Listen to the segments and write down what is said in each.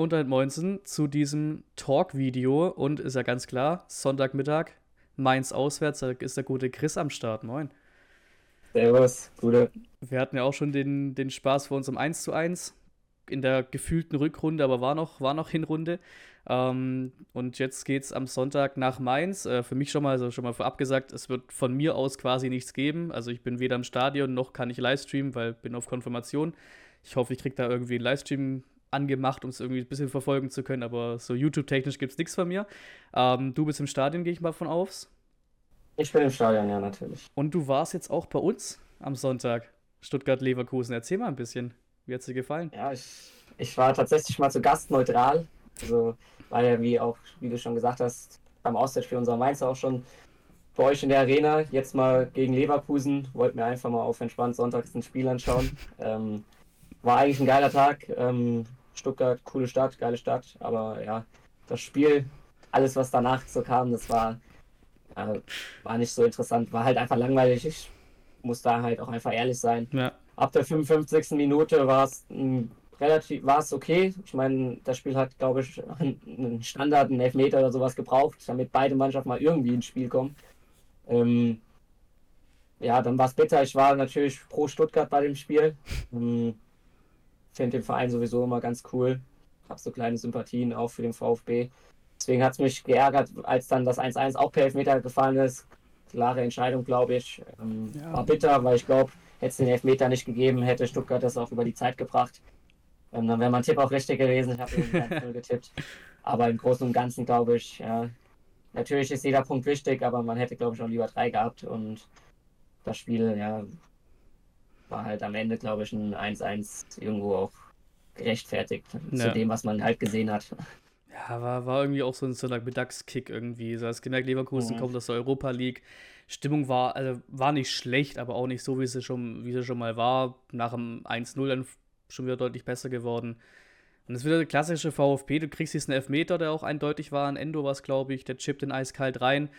und ein Moinsen zu diesem Talk-Video und ist ja ganz klar, Sonntagmittag, Mainz auswärts, da ist der gute Chris am Start. Moin. Servus, gute. Wir hatten ja auch schon den, den Spaß vor unserem 1 zu 1 in der gefühlten Rückrunde, aber war noch, war noch Hinrunde. Ähm, und jetzt geht es am Sonntag nach Mainz. Äh, für mich schon mal, also schon mal vorab gesagt, es wird von mir aus quasi nichts geben. Also ich bin weder im Stadion noch kann ich Livestreamen, weil bin auf Konfirmation. Ich hoffe, ich kriege da irgendwie einen Livestream angemacht, um es irgendwie ein bisschen verfolgen zu können, aber so YouTube-technisch gibt es nichts von mir. Ähm, du bist im Stadion, gehe ich mal von aus. Ich bin im Stadion, ja, natürlich. Und du warst jetzt auch bei uns am Sonntag, Stuttgart-Leverkusen. Erzähl mal ein bisschen. Wie hat es dir gefallen? Ja, ich, ich war tatsächlich mal zu Gast neutral. Also war ja, wie auch, wie du schon gesagt hast, beim Auswärtsspiel unserer Mainz auch schon bei euch in der Arena. Jetzt mal gegen Leverkusen. Wollten mir einfach mal auf entspannt sonntags ein Spiel anschauen. ähm, war eigentlich ein geiler Tag. Ähm, Stuttgart, coole Stadt, geile Stadt. Aber ja, das Spiel, alles was danach so kam, das war, äh, war nicht so interessant. War halt einfach langweilig. Ich muss da halt auch einfach ehrlich sein. Ja. Ab der 55. Minute war es relativ, war es okay. Ich meine, das Spiel hat, glaube ich, einen Standard, einen Elfmeter oder sowas gebraucht, damit beide Mannschaften mal irgendwie ins Spiel kommen. Ähm, ja, dann war es bitter. Ich war natürlich pro Stuttgart bei dem Spiel. Ähm, Finde den Verein sowieso immer ganz cool. Habe so kleine Sympathien auch für den VfB. Deswegen hat es mich geärgert, als dann das 1-1 auch per Elfmeter gefallen ist. Klare Entscheidung, glaube ich. Ähm, ja. War bitter, weil ich glaube, hätte es den Elfmeter nicht gegeben, hätte Stuttgart das auch über die Zeit gebracht. Ähm, dann wäre mein Tipp auch richtig gewesen. Ich habe irgendwie getippt. Aber im Großen und Ganzen glaube ich, ja, natürlich ist jeder Punkt wichtig, aber man hätte, glaube ich, auch lieber drei gehabt. Und das Spiel, ja, war halt am Ende, glaube ich, ein 1-1 irgendwo auch gerechtfertigt ja. zu dem, was man halt gesehen hat. Ja, war, war irgendwie auch so ein, so ein Mittagskick irgendwie. So hast gemerkt, Leverkusen mhm. kommt aus der Europa League. Stimmung war, also war nicht schlecht, aber auch nicht so, wie sie schon, wie sie schon mal war. Nach dem 1-0 dann schon wieder deutlich besser geworden. Und es ist wieder der klassische VfB, du kriegst diesen Elfmeter, der auch eindeutig war, ein Endo was, glaube ich, der chippt den eiskalt rein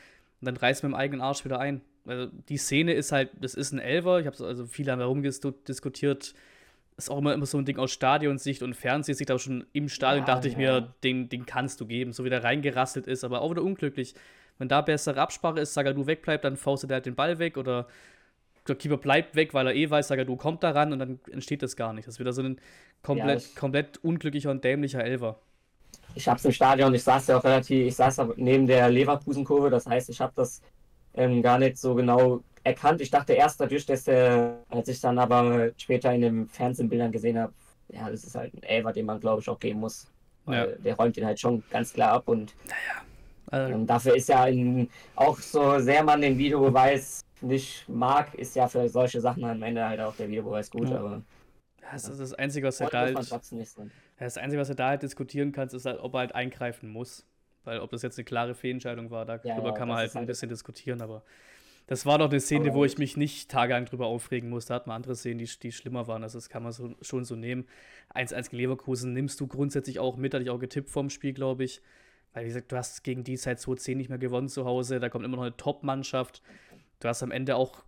und dann reißt mit dem eigenen Arsch wieder ein. Also die Szene ist halt, das ist ein Elver, ich habe also viele haben herumdiskutiert, ist auch immer, immer so ein Ding aus Stadionsicht und Fernsehsicht, aber schon im Stadion ja, dachte ich ja. mir, den, den kannst du geben, so wie der reingerasselt ist, aber auch wieder unglücklich. Wenn da bessere Absprache ist, sag er, du wegbleib, dann faustet er halt den Ball weg oder der Keeper bleibt weg, weil er eh weiß, sag er, du kommt da ran und dann entsteht das gar nicht. Das ist wieder so ein komplett, ja, komplett unglücklicher und dämlicher Elver. Ich hab's im Stadion, ich saß ja auch relativ, ich saß neben der Leverkusen-Kurve, das heißt, ich habe das ähm, gar nicht so genau erkannt. Ich dachte erst natürlich, dass der, als ich dann aber später in den Fernsehbildern gesehen habe, ja, das ist halt ein Elver, den man glaube ich auch geben muss. Ja. Der räumt ihn halt schon ganz klar ab und naja. Also, ähm, dafür ist ja in, auch so sehr man den Videobeweis nicht mag, ist ja für solche Sachen am Ende halt auch der Videobeweis gut, ja. aber. Das ist das Einzige, was er da halt, das Einzige, was er da halt diskutieren kannst, ist halt, ob er halt eingreifen muss. Weil ob das jetzt eine klare Fehlentscheidung war, darüber ja, ja, kann man halt ein halt bisschen diskutieren, aber das war doch eine Szene, wo ich mich nicht tagelang drüber aufregen musste. Da hat man andere Szenen, die, die schlimmer waren. Also das kann man so, schon so nehmen. 1-1 gegen Leverkusen nimmst du grundsätzlich auch mit, hatte ich auch getippt vorm Spiel, glaube ich. Weil, wie gesagt, du hast gegen die seit 2-10 nicht mehr gewonnen zu Hause. Da kommt immer noch eine Top-Mannschaft. Du hast am Ende auch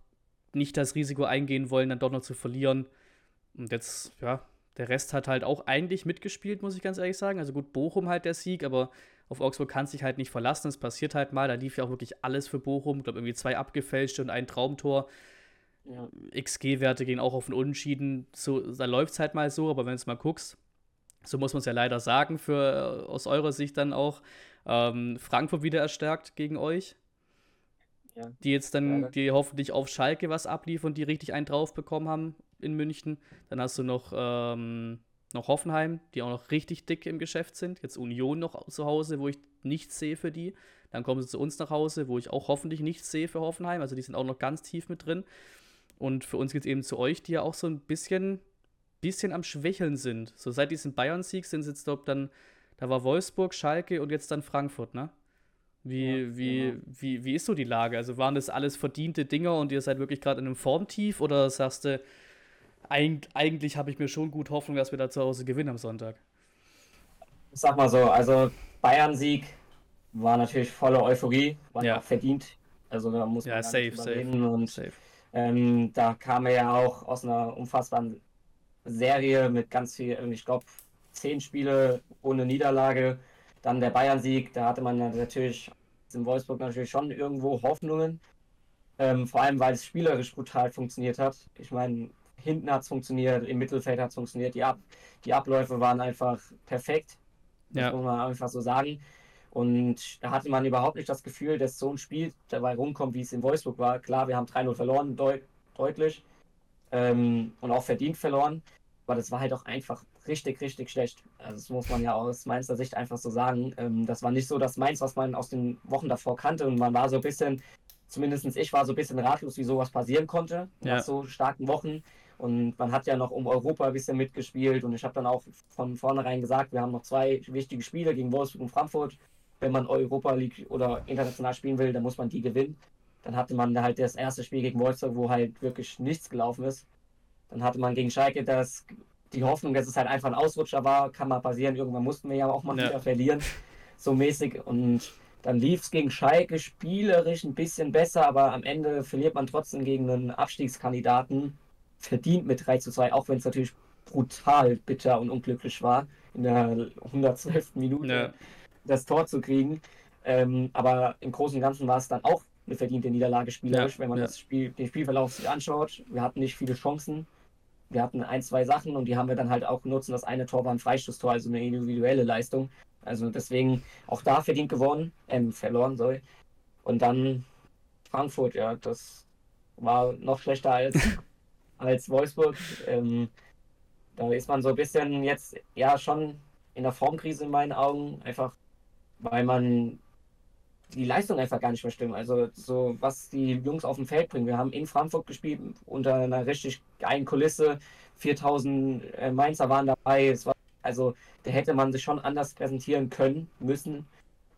nicht das Risiko eingehen wollen, dann doch noch zu verlieren. Und jetzt, ja, der Rest hat halt auch eigentlich mitgespielt, muss ich ganz ehrlich sagen. Also gut, Bochum halt der Sieg, aber auf Augsburg kann sich halt nicht verlassen. Es passiert halt mal. Da lief ja auch wirklich alles für Bochum. Ich glaube, irgendwie zwei abgefälschte und ein Traumtor. Ja. XG-Werte gehen auch auf den Unentschieden. So, da läuft es halt mal so, aber wenn du es mal guckst, so muss man es ja leider sagen, für, aus eurer Sicht dann auch. Ähm, Frankfurt wieder erstärkt gegen euch. Ja. Die jetzt dann, ja, die hoffentlich auf Schalke was abliefern und die richtig einen drauf bekommen haben in München. Dann hast du noch ähm, noch Hoffenheim, die auch noch richtig dick im Geschäft sind. Jetzt Union noch zu Hause, wo ich nichts sehe für die. Dann kommen sie zu uns nach Hause, wo ich auch hoffentlich nichts sehe für Hoffenheim. Also die sind auch noch ganz tief mit drin. Und für uns geht es eben zu euch, die ja auch so ein bisschen, bisschen am Schwächeln sind. So seit diesem Bayern-Sieg sind es jetzt, glaube dann, da war Wolfsburg, Schalke und jetzt dann Frankfurt, ne? Wie, ja, wie, genau. wie, wie ist so die Lage? Also waren das alles verdiente Dinger und ihr seid wirklich gerade in einem Formtief oder sagst du, Eig eigentlich habe ich mir schon gut Hoffnung, dass wir da zu Hause gewinnen am Sonntag. sag mal so, also Bayern-Sieg war natürlich volle Euphorie, war ja. auch verdient. Also da muss man ja, safe, safe. Und safe. Ähm, da kam er ja auch aus einer unfassbaren Serie mit ganz viel, ich glaube, zehn Spiele ohne Niederlage. Dann der Bayern-Sieg, da hatte man natürlich in Wolfsburg natürlich schon irgendwo Hoffnungen. Ähm, vor allem, weil es spielerisch brutal funktioniert hat. Ich meine, hinten hat es funktioniert, im Mittelfeld hat es funktioniert. Die, Ab die Abläufe waren einfach perfekt. Das ja. muss man einfach so sagen. Und da hatte man überhaupt nicht das Gefühl, dass so ein Spiel dabei rumkommt, wie es in Wolfsburg war. Klar, wir haben 3-0 verloren, deut deutlich. Ähm, und auch verdient verloren. Aber das war halt auch einfach richtig, richtig schlecht. Also das muss man ja aus Mainzer Sicht einfach so sagen. Ähm, das war nicht so das Mainz, was man aus den Wochen davor kannte. Und man war so ein bisschen, zumindest ich war so ein bisschen ratlos, wie sowas passieren konnte. Ja. Nach so starken Wochen. Und man hat ja noch um Europa ein bisschen mitgespielt. Und ich habe dann auch von vornherein gesagt, wir haben noch zwei wichtige Spiele gegen Wolfsburg und Frankfurt. Wenn man Europa League oder international spielen will, dann muss man die gewinnen. Dann hatte man halt das erste Spiel gegen Wolfsburg, wo halt wirklich nichts gelaufen ist. Dann hatte man gegen Schalke das die Hoffnung, dass es halt einfach ein Ausrutscher war, kann mal passieren. Irgendwann mussten wir ja auch mal ja. wieder verlieren, so mäßig. Und dann lief es gegen Schalke spielerisch ein bisschen besser, aber am Ende verliert man trotzdem gegen einen Abstiegskandidaten. Verdient mit 3 zu 2, auch wenn es natürlich brutal bitter und unglücklich war, in der 112. Minute ja. das Tor zu kriegen. Ähm, aber im Großen und Ganzen war es dann auch eine verdiente Niederlage spielerisch, ja, wenn man ja. das Spiel, den Spielverlauf sich anschaut. Wir hatten nicht viele Chancen wir hatten ein, zwei Sachen und die haben wir dann halt auch genutzt. Das eine Tor war ein Freistoßtor, also eine individuelle Leistung. Also deswegen auch da verdient gewonnen, ähm, verloren, sorry. Und dann Frankfurt, ja, das war noch schlechter als, als Wolfsburg. Ähm, da ist man so ein bisschen jetzt ja schon in der Formkrise in meinen Augen, einfach weil man die Leistung einfach gar nicht mehr stimmt. Also so, was die Jungs auf dem Feld bringen. Wir haben in Frankfurt gespielt unter einer richtig geilen Kulisse. 4000 äh, Mainzer waren dabei. Es war, also da hätte man sich schon anders präsentieren können, müssen.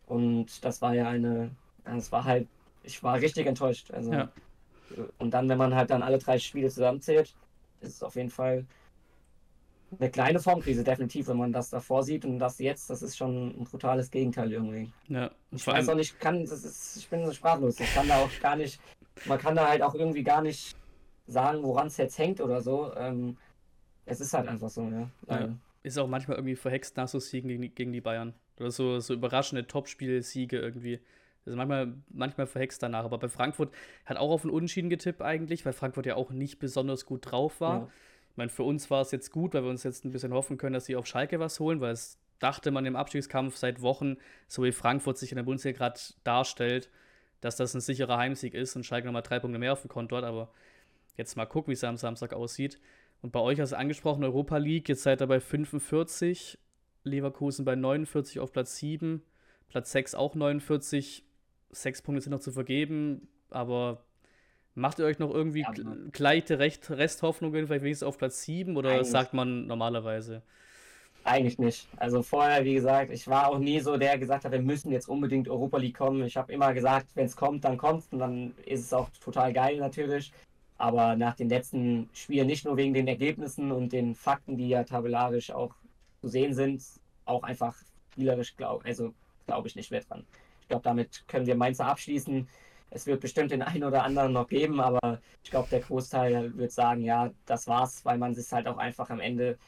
Und das war ja eine, das war halt, ich war richtig enttäuscht. Also, ja. Und dann, wenn man halt dann alle drei Spiele zusammenzählt, ist es auf jeden Fall eine kleine Formkrise, definitiv, wenn man das davor sieht und das jetzt, das ist schon ein brutales Gegenteil irgendwie. Ja, ich weiß auch nicht, kann, das ist, ich bin so sprachlos. Ich kann da auch gar nicht, man kann da halt auch irgendwie gar nicht sagen, woran es jetzt hängt oder so. Ähm, es ist halt einfach so, ja. ja. Ist auch manchmal irgendwie verhext nach so Siegen gegen die, gegen die Bayern. Oder so, so überraschende Topspiel-Siege irgendwie. Also manchmal, manchmal verhext danach. Aber bei Frankfurt hat auch auf einen Unentschieden getippt eigentlich, weil Frankfurt ja auch nicht besonders gut drauf war. Ja. Ich meine, für uns war es jetzt gut, weil wir uns jetzt ein bisschen hoffen können, dass sie auf Schalke was holen, weil es dachte man im Abstiegskampf seit Wochen, so wie Frankfurt sich in der Bundesliga gerade darstellt, dass das ein sicherer Heimsieg ist und Schalke nochmal drei Punkte mehr auf dem Konto hat. Aber jetzt mal gucken, wie es am Samstag aussieht. Und bei euch, als angesprochen, Europa League, jetzt seid ihr bei 45, Leverkusen bei 49 auf Platz 7, Platz 6 auch 49, sechs Punkte sind noch zu vergeben, aber Macht ihr euch noch irgendwie ja, gleiche Recht, Resthoffnungen, vielleicht wenigstens auf Platz 7 oder Eigentlich. sagt man normalerweise? Eigentlich nicht. Also vorher, wie gesagt, ich war auch nie so der, der gesagt hat, wir müssen jetzt unbedingt Europa League kommen. Ich habe immer gesagt, wenn es kommt, dann kommt und dann ist es auch total geil natürlich. Aber nach den letzten Spielen, nicht nur wegen den Ergebnissen und den Fakten, die ja tabellarisch auch zu sehen sind, auch einfach spielerisch, glaube also, glaub ich nicht mehr dran. Ich glaube, damit können wir Mainzer abschließen. Es wird bestimmt den einen oder anderen noch geben, aber ich glaube, der Großteil wird sagen, ja, das war's, weil man sich halt auch einfach am Ende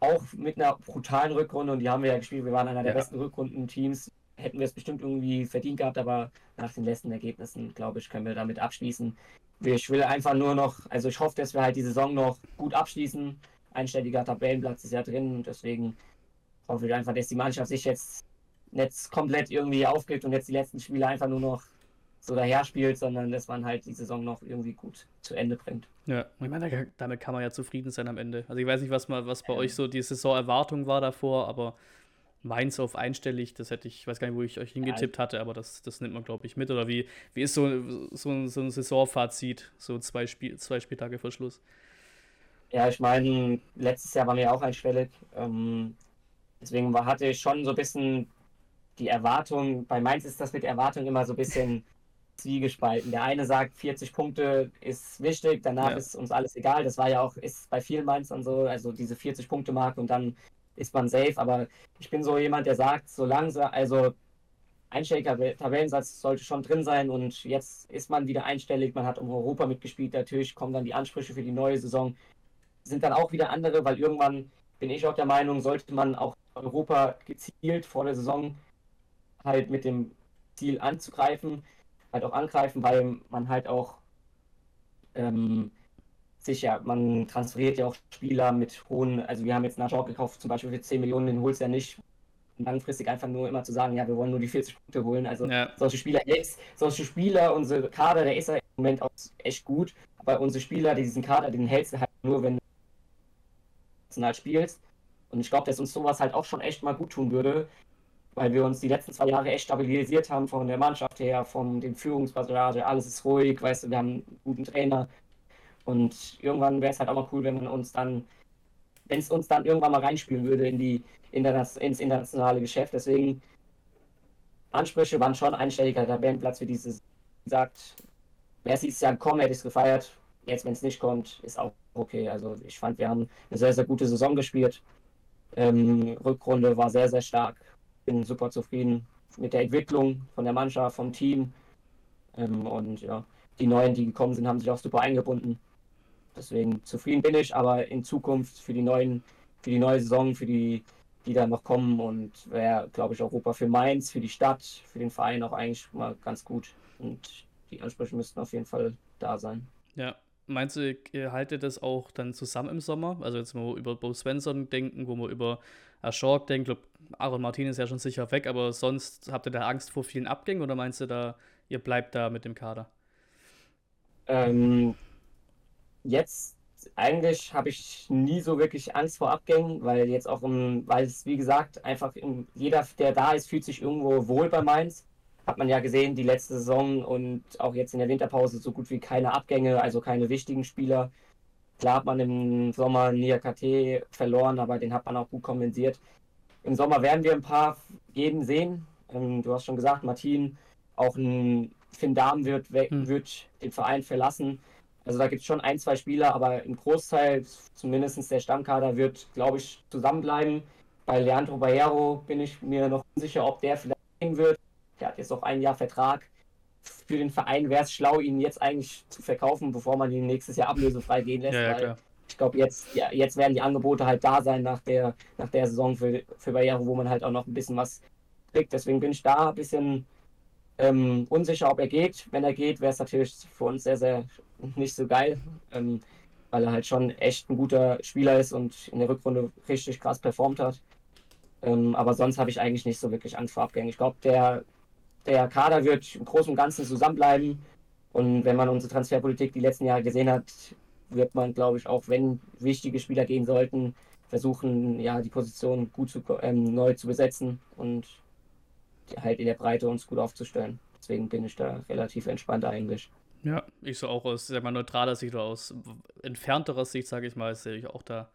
auch mit einer brutalen Rückrunde, und die haben wir ja gespielt, wir waren einer der ja. besten Rückrundenteams, hätten wir es bestimmt irgendwie verdient gehabt, aber nach den letzten Ergebnissen, glaube ich, können wir damit abschließen. Ich will einfach nur noch, also ich hoffe, dass wir halt die Saison noch gut abschließen. Einstelliger Tabellenplatz ist ja drin und deswegen hoffe ich einfach, dass die Mannschaft sich jetzt nicht komplett irgendwie aufgibt und jetzt die letzten Spiele einfach nur noch so daher spielt, sondern dass man halt die Saison noch irgendwie gut zu Ende bringt. Ja, ich meine, damit kann man ja zufrieden sein am Ende. Also ich weiß nicht, was mal, was bei ja. euch so die Saisonerwartung war davor, aber Mainz auf einstellig, das hätte ich, ich weiß gar nicht, wo ich euch hingetippt ja. hatte, aber das, das nimmt man, glaube ich, mit. Oder wie, wie ist so, so, so ein Saisonfazit, so zwei, Spiel, zwei Spieltage vor Schluss? Ja, ich meine, letztes Jahr waren wir auch einstellig. Ähm, deswegen war, hatte ich schon so ein bisschen die Erwartung, bei Mainz ist das mit Erwartung immer so ein bisschen zwiegespalten. Der eine sagt, 40 Punkte ist wichtig, danach ja. ist uns alles egal. Das war ja auch, ist bei vielen Mainzern so, also diese 40-Punkte-Marke und dann ist man safe. Aber ich bin so jemand, der sagt, so langsam, also einstelliger Tabellensatz sollte schon drin sein und jetzt ist man wieder einstellig, man hat um Europa mitgespielt, natürlich kommen dann die Ansprüche für die neue Saison, sind dann auch wieder andere, weil irgendwann bin ich auch der Meinung, sollte man auch Europa gezielt vor der Saison halt mit dem Ziel anzugreifen, halt auch angreifen, weil man halt auch ähm, sicher, man transferiert ja auch Spieler mit hohen, also wir haben jetzt Najor gekauft, zum Beispiel für 10 Millionen, den holst du ja nicht langfristig einfach nur immer zu sagen, ja, wir wollen nur die 40 Punkte holen. Also ja. solche Spieler jetzt, solche Spieler, unsere Kader, der ist ja im Moment auch echt gut, aber unsere Spieler, die diesen Kader, den hältst du halt nur, wenn du national spielst. Und ich glaube, dass uns sowas halt auch schon echt mal gut tun würde, weil wir uns die letzten zwei Jahre echt stabilisiert haben von der Mannschaft her, von den Führungspassage, alles ist ruhig, weißt du, wir haben einen guten Trainer. Und irgendwann wäre es halt auch mal cool, wenn man uns dann, wenn es uns dann irgendwann mal reinspielen würde in die, in das, ins internationale Geschäft. Deswegen Ansprüche waren schon einstelliger Tabellenplatz für dieses, sagt, wer sieht es ja kommen, hätte ich es gefeiert. Jetzt, wenn es nicht kommt, ist auch okay. Also ich fand, wir haben eine sehr, sehr gute Saison gespielt. Ähm, Rückrunde war sehr, sehr stark. Bin super zufrieden mit der Entwicklung von der Mannschaft, vom Team. Ähm, und ja, die Neuen, die gekommen sind, haben sich auch super eingebunden. Deswegen zufrieden bin ich, aber in Zukunft für die neuen, für die neue Saison, für die, die da noch kommen und wäre, glaube ich, Europa für Mainz, für die Stadt, für den Verein auch eigentlich mal ganz gut. Und die Ansprüche müssten auf jeden Fall da sein. Ja, Meinst du, ihr haltet das auch dann zusammen im Sommer? Also jetzt, wir über Bo Svensson denken, wo wir über Ashok denken, glaube Aaron Martin ist ja schon sicher weg, aber sonst habt ihr da Angst vor vielen Abgängen oder meinst du da, ihr bleibt da mit dem Kader? Ähm, jetzt eigentlich habe ich nie so wirklich Angst vor Abgängen, weil jetzt auch, im, weil es wie gesagt einfach im, jeder, der da ist, fühlt sich irgendwo wohl bei Mainz hat man ja gesehen, die letzte Saison und auch jetzt in der Winterpause so gut wie keine Abgänge, also keine wichtigen Spieler. Klar hat man im Sommer KT verloren, aber den hat man auch gut kompensiert. Im Sommer werden wir ein paar gehen sehen. Ähm, du hast schon gesagt, Martin, auch ein Finn Dahm wird, hm. wird den Verein verlassen. Also da gibt es schon ein, zwei Spieler, aber im Großteil, zumindest der Stammkader, wird, glaube ich, zusammenbleiben. Bei Leandro Barrero bin ich mir noch unsicher, ob der vielleicht gehen wird. Der hat jetzt noch ein Jahr Vertrag. Für den Verein wäre es schlau, ihn jetzt eigentlich zu verkaufen, bevor man ihn nächstes Jahr ablösefrei gehen lässt. Ja, ja, ich glaube, jetzt, ja, jetzt werden die Angebote halt da sein nach der, nach der Saison für, für Barriere, wo man halt auch noch ein bisschen was kriegt. Deswegen bin ich da ein bisschen ähm, unsicher, ob er geht. Wenn er geht, wäre es natürlich für uns sehr, sehr nicht so geil, ähm, weil er halt schon echt ein guter Spieler ist und in der Rückrunde richtig krass performt hat. Ähm, aber sonst habe ich eigentlich nicht so wirklich Angst vor Abgängen. Ich glaube, der der Kader wird im Großen und Ganzen zusammenbleiben. Und wenn man unsere Transferpolitik die letzten Jahre gesehen hat, wird man, glaube ich, auch wenn wichtige Spieler gehen sollten, versuchen, ja, die Position gut zu, ähm, neu zu besetzen und halt in der Breite uns gut aufzustellen. Deswegen bin ich da relativ entspannt eigentlich. Ja, ich so auch aus sag mal, neutraler Sicht oder aus entfernterer Sicht, sage ich mal, sehe ich auch da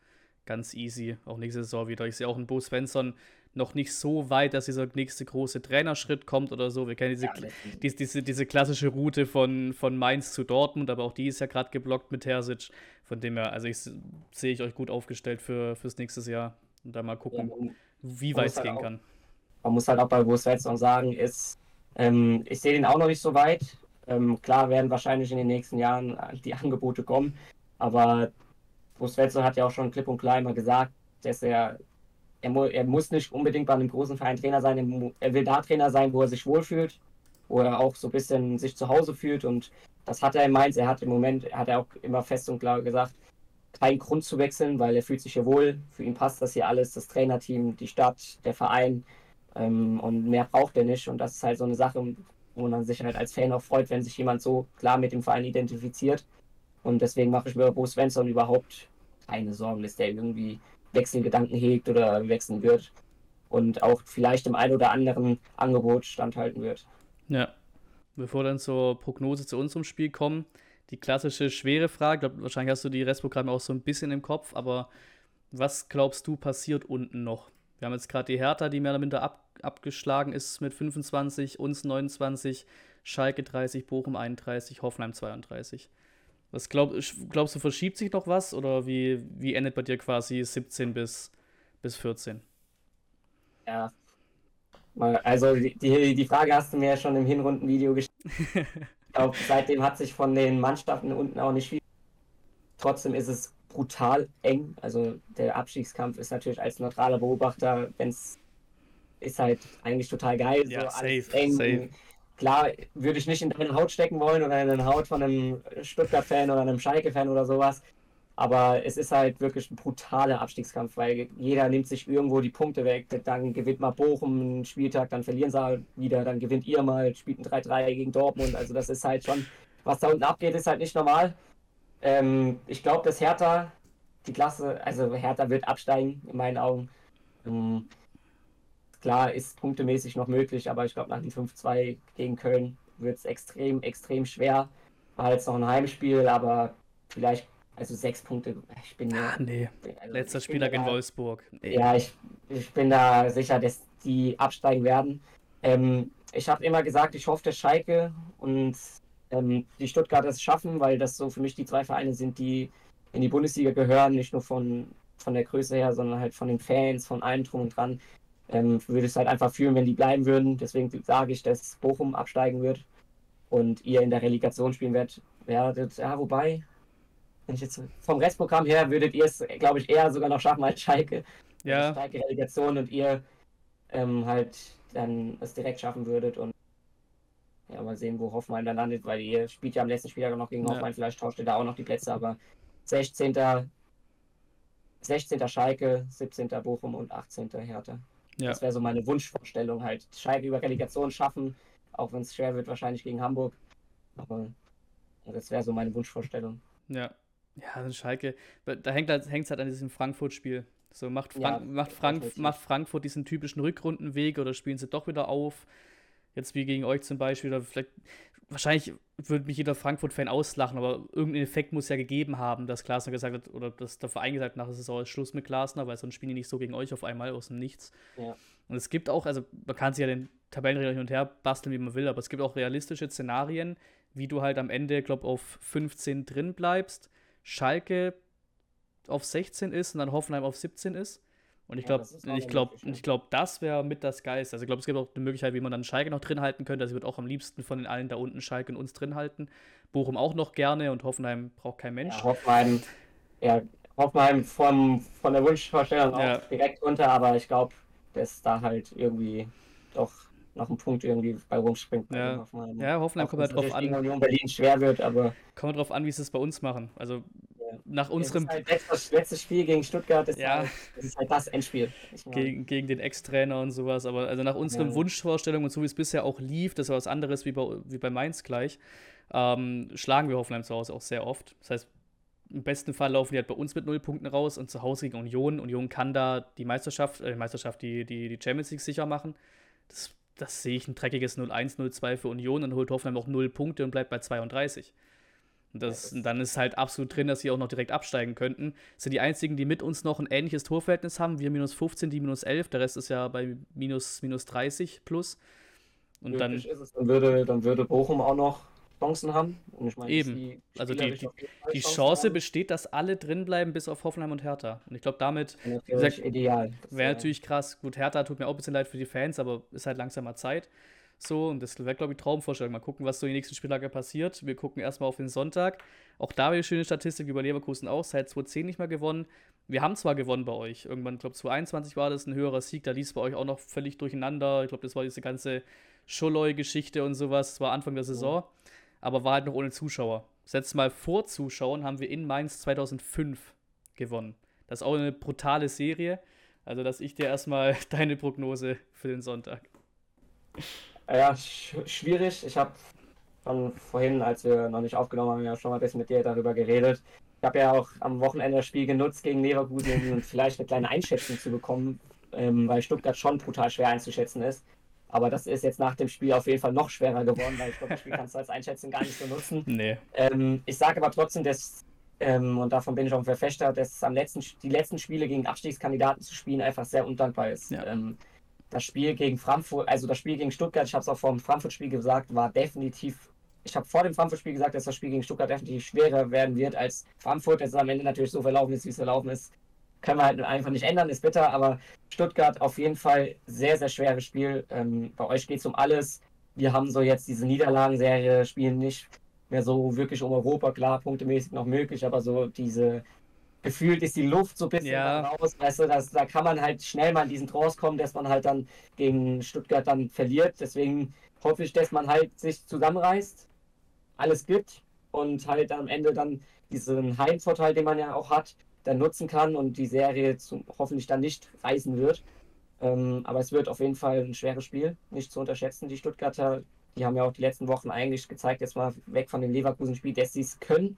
ganz easy. Auch nächste Saison wieder. Ich sehe auch einen Bo Svensson, noch nicht so weit, dass dieser nächste große Trainerschritt kommt oder so. Wir kennen diese, ja, die, diese, diese klassische Route von, von Mainz zu Dortmund, aber auch die ist ja gerade geblockt mit Terzic. Von dem her, also ich sehe ich euch gut aufgestellt für, fürs nächste Jahr. Und da mal gucken, ja, wie weit es halt gehen auch, kann. Man muss halt auch bei Wurstwälzern sagen, ist, ähm, ich sehe den auch noch nicht so weit. Ähm, klar werden wahrscheinlich in den nächsten Jahren die Angebote kommen, aber Wurstwälzer hat ja auch schon klipp und klar immer gesagt, dass er er, mu er muss nicht unbedingt bei einem großen Verein Trainer sein. Er will da Trainer sein, wo er sich wohlfühlt, wo er auch so ein bisschen sich zu Hause fühlt. Und das hat er in Mainz. Er hat im Moment, hat er auch immer fest und klar gesagt, keinen Grund zu wechseln, weil er fühlt sich hier wohl. Für ihn passt das hier alles, das Trainerteam, die Stadt, der Verein. Ähm, und mehr braucht er nicht. Und das ist halt so eine Sache, wo man sich halt als Fan auch freut, wenn sich jemand so klar mit dem Verein identifiziert. Und deswegen mache ich mir Bo Svensson überhaupt keine Sorgen, dass der irgendwie Wechselgedanken hegt oder wechseln wird und auch vielleicht im einen oder anderen Angebot standhalten wird. Ja. Bevor dann zur Prognose zu unserem Spiel kommen, die klassische schwere Frage, glaub, wahrscheinlich hast du die Restprogramme auch so ein bisschen im Kopf, aber was glaubst du passiert unten noch? Wir haben jetzt gerade die Hertha, die mehr oder minder ab, abgeschlagen ist mit 25, uns 29, Schalke 30, Bochum 31, Hoffenheim 32. Was glaub, glaubst du, verschiebt sich noch was oder wie, wie endet bei dir quasi 17 bis, bis 14? Ja. Also die, die Frage hast du mir ja schon im Hinrundenvideo gestellt. ich glaube, seitdem hat sich von den Mannschaften unten auch nicht viel. Trotzdem ist es brutal eng. Also der Abstiegskampf ist natürlich als neutraler Beobachter, wenn es ist halt eigentlich total geil. Ja, so safe, safe. Klar, würde ich nicht in deine Haut stecken wollen oder in den Haut von einem Stuttgart-Fan oder einem Schalke-Fan oder sowas. Aber es ist halt wirklich ein brutaler Abstiegskampf, weil jeder nimmt sich irgendwo die Punkte weg. Dann gewinnt mal Bochum einen Spieltag, dann verlieren sie halt wieder, dann gewinnt ihr mal, spielt ein 3-3 gegen Dortmund. Also das ist halt schon, was da unten abgeht, ist halt nicht normal. Ähm, ich glaube, dass Hertha die Klasse, also Hertha wird absteigen, in meinen Augen. Ähm, klar, ist punktemäßig noch möglich, aber ich glaube, nach dem 5-2 gegen Köln wird es extrem, extrem schwer. War jetzt noch ein Heimspiel, aber vielleicht also sechs Punkte. Ich bin ja. Ah, nee. Also Letzter Spieltag in Wolfsburg. Nee. Ja, ich, ich bin da sicher, dass die absteigen werden. Ähm, ich habe immer gesagt, ich hoffe, dass Schalke und ähm, die Stuttgarter es schaffen, weil das so für mich die zwei Vereine sind, die in die Bundesliga gehören, nicht nur von, von der Größe her, sondern halt von den Fans, von allem drum und dran. Ähm, würde es halt einfach fühlen, wenn die bleiben würden. Deswegen sage ich, dass Bochum absteigen wird und ihr in der Relegation spielen werdet. werdet. Ja, wobei, wenn ich jetzt vom Restprogramm her würdet ihr es, glaube ich, eher sogar noch schaffen als Schalke. Ja. Schalke Relegation und ihr ähm, halt dann es direkt schaffen würdet und ja, mal sehen, wo Hoffmann dann landet, weil ihr spielt ja am letzten Spieltag noch gegen ja. Hoffmann, vielleicht tauscht ihr da auch noch die Plätze, aber 16. 16. Schalke, 17. Bochum und 18. Hertha. Ja. Das wäre so meine Wunschvorstellung halt. Schalke über Relegation schaffen, auch wenn es schwer wird, wahrscheinlich gegen Hamburg. Aber das wäre so meine Wunschvorstellung. Ja, ja, Schalke, da hängt es halt, halt an diesem Frankfurt-Spiel. So, macht, Frank, ja, macht, Frank, macht Frankfurt diesen typischen Rückrundenweg oder spielen sie doch wieder auf? Jetzt wie gegen euch zum Beispiel, oder vielleicht, wahrscheinlich würde mich jeder Frankfurt-Fan auslachen, aber irgendein Effekt muss ja gegeben haben, dass Glasner gesagt hat, oder dass der Verein gesagt hat, nach der Saison ist Schluss mit Glasner, weil sonst spielen die nicht so gegen euch auf einmal aus dem Nichts. Ja. Und es gibt auch, also man kann sich ja den Tabellenreger hin und her basteln, wie man will, aber es gibt auch realistische Szenarien, wie du halt am Ende, glaube auf 15 drin bleibst Schalke auf 16 ist und dann Hoffenheim auf 17 ist. Und ich glaube, ja, ich glaube, ich glaube, das wäre mit das Geist. Also ich glaube, es gibt auch eine Möglichkeit, wie man dann Schalke noch drin halten könnte. Also ich würde auch am liebsten von den allen da unten Schalke und uns drin halten. Bochum auch noch gerne und Hoffenheim braucht kein Mensch. Ja, Hoffenheim, ja, Hoffenheim vom, von der Wunschvorstellung auch direkt runter, aber ich glaube, dass da halt irgendwie doch noch ein Punkt irgendwie bei rumspringt. Ja, Hoffenheim. ja Hoffenheim kommt halt drauf an. Berlin schwer wird, aber. Kommt drauf an, wie sie es bei uns machen. Also. Nach unserem. Halt letztes, letztes Spiel gegen Stuttgart ist, ja. halt, das ist halt das Endspiel. Gegen, gegen den Ex-Trainer und sowas. Aber also nach unseren ja. Wunschvorstellungen und so wie es bisher auch lief, das war was anderes wie bei, wie bei Mainz gleich, ähm, schlagen wir Hoffenheim zu Hause auch sehr oft. Das heißt, im besten Fall laufen die halt bei uns mit null Punkten raus und zu Hause gegen Union. Union kann da die Meisterschaft, äh, Meisterschaft, die, die, die Champions League sicher machen. Das das sehe ich ein dreckiges 0-1, 0-2 für Union und holt Hoffenheim auch 0 Punkte und bleibt bei 32. Und, das, und dann ist halt absolut drin, dass sie auch noch direkt absteigen könnten. Das sind die einzigen, die mit uns noch ein ähnliches Torverhältnis haben. Wir minus 15, die minus 11. Der Rest ist ja bei minus, minus 30 plus. Und dann, dann, würde, dann würde Bochum auch noch Chancen haben. Meine, Eben. Die also die, die, die Chance haben. besteht, dass alle drin bleiben, bis auf Hoffenheim und Hertha. Und ich glaube, damit. Wäre natürlich krass. Gut, Hertha tut mir auch ein bisschen leid für die Fans, aber ist halt langsamer Zeit. So, und das wäre, glaube ich, Traumvorstellung. Mal gucken, was so in den nächsten Spieltage passiert. Wir gucken erstmal auf den Sonntag. Auch da wieder schöne Statistik, bei Leverkusen auch. Seit 2010 nicht mehr gewonnen. Wir haben zwar gewonnen bei euch. Irgendwann, ich glaube, 2021 war das ein höherer Sieg. Da lief es bei euch auch noch völlig durcheinander. Ich glaube, das war diese ganze Scholloy-Geschichte und sowas. Das war Anfang der Saison. Ja aber war halt noch ohne Zuschauer. Setzt mal vor Zuschauern haben wir in Mainz 2005 gewonnen. Das ist auch eine brutale Serie. Also, dass ich dir erstmal deine Prognose für den Sonntag. Ja, sch schwierig. Ich habe schon vorhin, als wir noch nicht aufgenommen haben, ja schon mal ein bisschen mit dir darüber geredet. Ich habe ja auch am Wochenende das Spiel genutzt gegen Leverkusen, um vielleicht eine kleine Einschätzung zu bekommen, ähm, weil Stuttgart schon brutal schwer einzuschätzen ist. Aber das ist jetzt nach dem Spiel auf jeden Fall noch schwerer geworden, weil ich glaube, das Spiel kannst du als Einschätzung gar nicht so nutzen. Nee. Ähm, ich sage aber trotzdem, dass, ähm, und davon bin ich auch ein Verfechter, dass am letzten, die letzten Spiele gegen Abstiegskandidaten zu spielen einfach sehr undankbar ist. Ja. Ähm, das Spiel gegen Frankfurt, also das Spiel gegen Stuttgart, ich habe es auch vor dem Frankfurt-Spiel gesagt, war definitiv ich habe vor dem Frankfurt-Spiel gesagt, dass das Spiel gegen Stuttgart definitiv schwerer werden wird als Frankfurt. Dass es am Ende natürlich so verlaufen ist, wie es verlaufen ist, können wir halt einfach nicht ändern, ist bitter, aber Stuttgart auf jeden Fall sehr, sehr schweres Spiel. Ähm, bei euch geht es um alles. Wir haben so jetzt diese Niederlagenserie, spielen nicht mehr so wirklich um Europa, klar, punktemäßig noch möglich, aber so diese gefühlt ist die Luft so ein bisschen ja. raus. Weißt du, dass, da kann man halt schnell mal in diesen Trance kommen, dass man halt dann gegen Stuttgart dann verliert. Deswegen hoffe ich, dass man halt sich zusammenreißt, alles gibt und halt am Ende dann diesen Heimvorteil, den man ja auch hat, dann nutzen kann und die Serie zum, hoffentlich dann nicht reißen wird. Ähm, aber es wird auf jeden Fall ein schweres Spiel, nicht zu unterschätzen. Die Stuttgarter, die haben ja auch die letzten Wochen eigentlich gezeigt, jetzt mal weg von dem Leverkusen-Spiel, dass sie es können,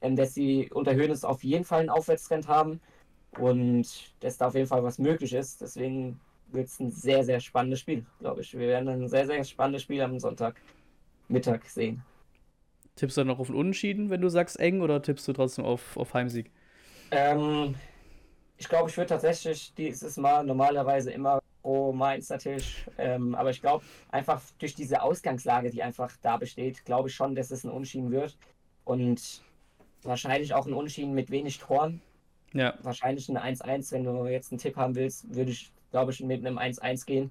ähm, dass sie unter Höhnes auf jeden Fall einen Aufwärtstrend haben und dass da auf jeden Fall was möglich ist. Deswegen wird es ein sehr, sehr spannendes Spiel, glaube ich. Wir werden ein sehr, sehr spannendes Spiel am Sonntagmittag sehen. Tippst du dann noch auf ein Unentschieden, wenn du sagst eng, oder tippst du trotzdem auf, auf Heimsieg? Ähm, ich glaube, ich würde tatsächlich dieses Mal normalerweise immer pro Mainz natürlich, ähm, aber ich glaube, einfach durch diese Ausgangslage, die einfach da besteht, glaube ich schon, dass es ein Unschieden wird. Und wahrscheinlich auch ein Unschieden mit wenig Toren. Ja. Wahrscheinlich ein 1-1, wenn du jetzt einen Tipp haben willst, würde ich, glaube ich, mit einem 1-1 gehen.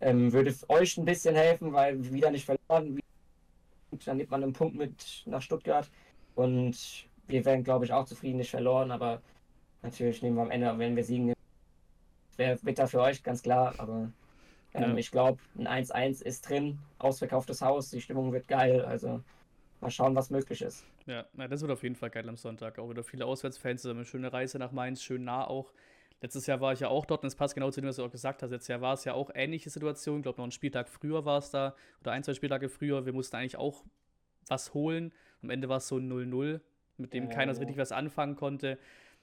Ähm, würde euch ein bisschen helfen, weil wieder nicht verloren. Dann nimmt man einen Punkt mit nach Stuttgart. Und wir werden, glaube ich, auch zufrieden, nicht verloren, aber natürlich nehmen wir am Ende, wenn wir siegen, wäre bitter für euch, ganz klar, aber ähm, ja. ich glaube, ein 1-1 ist drin, ausverkauftes Haus, die Stimmung wird geil, also mal schauen, was möglich ist. Ja, na, das wird auf jeden Fall geil am Sonntag. Auch wieder viele Auswärtsfans, eine schöne Reise nach Mainz, schön nah auch. Letztes Jahr war ich ja auch dort und es passt genau zu dem, was du auch gesagt hast. Letztes Jahr war es ja auch ähnliche Situation. Ich glaube, noch einen Spieltag früher war es da oder ein, zwei Spieltage früher. Wir mussten eigentlich auch was holen. Am Ende war es so ein 0-0 mit dem ja, keiner so richtig was anfangen konnte.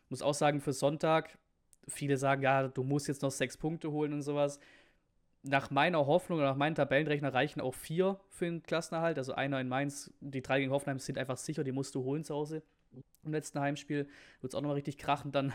Muss auch sagen, für Sonntag, viele sagen, ja, du musst jetzt noch sechs Punkte holen und sowas. Nach meiner Hoffnung oder nach meinen Tabellenrechner reichen auch vier für den Klassenerhalt. Also einer in Mainz, die drei gegen Hoffenheim sind einfach sicher, die musst du holen zu Hause. Im letzten Heimspiel wird es auch nochmal richtig krachen dann.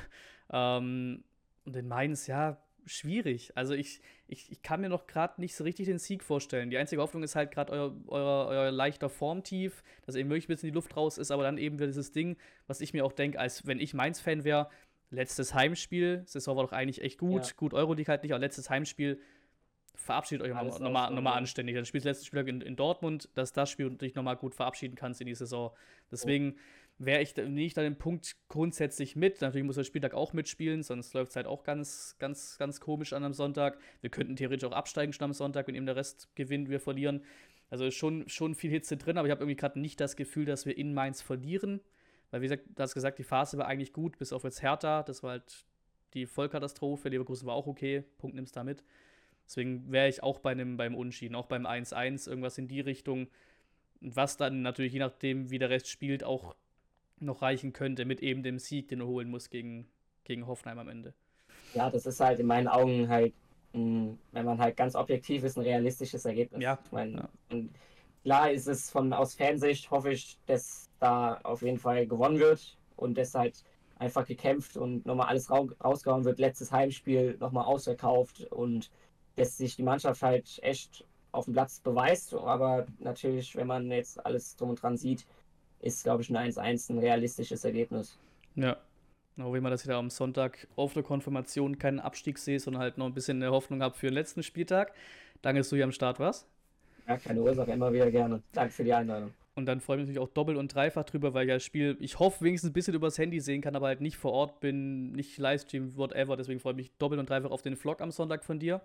Ähm, und in Mainz, ja, schwierig. Also ich, ich, ich kann mir noch gerade nicht so richtig den Sieg vorstellen. Die einzige Hoffnung ist halt gerade euer, euer, euer leichter Formtief, dass eben wirklich ein bisschen die Luft raus ist, aber dann eben wieder dieses Ding, was ich mir auch denke, als wenn ich Mainz-Fan wäre, letztes Heimspiel, Saison war doch eigentlich echt gut, ja. gut Euroleague halt nicht, aber letztes Heimspiel, verabschiedet euch nochmal nochmal, nochmal anständig. Dann spielst du letztes Spiel in, in Dortmund, dass das Spiel dich nochmal gut verabschieden kannst in die Saison. Deswegen wäre ich, nehme ich da den Punkt grundsätzlich mit. Natürlich muss der Spieltag auch mitspielen, sonst läuft es halt auch ganz, ganz, ganz komisch an am Sonntag. Wir könnten theoretisch auch absteigen schon am Sonntag, wenn eben der Rest gewinnt, wir verlieren. Also ist schon, schon viel Hitze drin, aber ich habe irgendwie gerade nicht das Gefühl, dass wir in Mainz verlieren. Weil, wie gesagt, du hast gesagt, die Phase war eigentlich gut, bis auf jetzt Hertha. Das war halt die Vollkatastrophe. Leverkusen war auch okay. Punkt nimmst da mit. Deswegen wäre ich auch bei einem, beim Unschieden, auch beim 1-1, irgendwas in die Richtung. Was dann natürlich, je nachdem, wie der Rest spielt, auch noch reichen könnte mit eben dem Sieg, den er holen muss gegen, gegen Hoffenheim am Ende. Ja, das ist halt in meinen Augen halt, wenn man halt ganz objektiv ist, ein realistisches Ergebnis. Ja. Ich meine, ja. klar ist es von aus Fansicht, hoffe ich, dass da auf jeden Fall gewonnen wird und dass halt einfach gekämpft und nochmal alles rausgehauen wird. Letztes Heimspiel nochmal ausverkauft und dass sich die Mannschaft halt echt auf dem Platz beweist. Aber natürlich, wenn man jetzt alles drum und dran sieht, ist, glaube ich, ein 1-1 ein realistisches Ergebnis. Ja. Auch wie man das wieder am Sonntag auf der Konfirmation keinen Abstieg sehe, sondern halt noch ein bisschen eine Hoffnung habe für den letzten Spieltag. Danke, dass du hier am Start warst. Ja, keine Ursache, immer wieder gerne. Danke für die Einladung. Und dann freue ich mich natürlich auch doppelt und dreifach drüber, weil ich das Spiel, ich hoffe, wenigstens ein bisschen übers Handy sehen kann, aber halt nicht vor Ort bin, nicht Livestream, whatever. Deswegen freue ich mich doppelt und dreifach auf den Vlog am Sonntag von dir.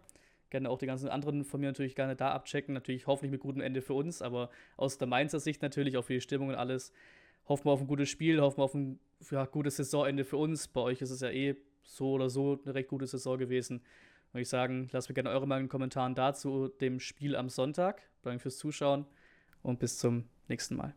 Gerne auch die ganzen anderen von mir natürlich gerne da abchecken. Natürlich hoffentlich mit gutem Ende für uns, aber aus der Mainzer Sicht natürlich auch für die Stimmung und alles hoffen wir auf ein gutes Spiel, hoffen wir auf ein ja, gutes Saisonende für uns. Bei euch ist es ja eh so oder so eine recht gute Saison gewesen. Würde ich sagen, lasst mir gerne eure Meinung in den Kommentaren dazu dem Spiel am Sonntag. Danke fürs Zuschauen und bis zum nächsten Mal.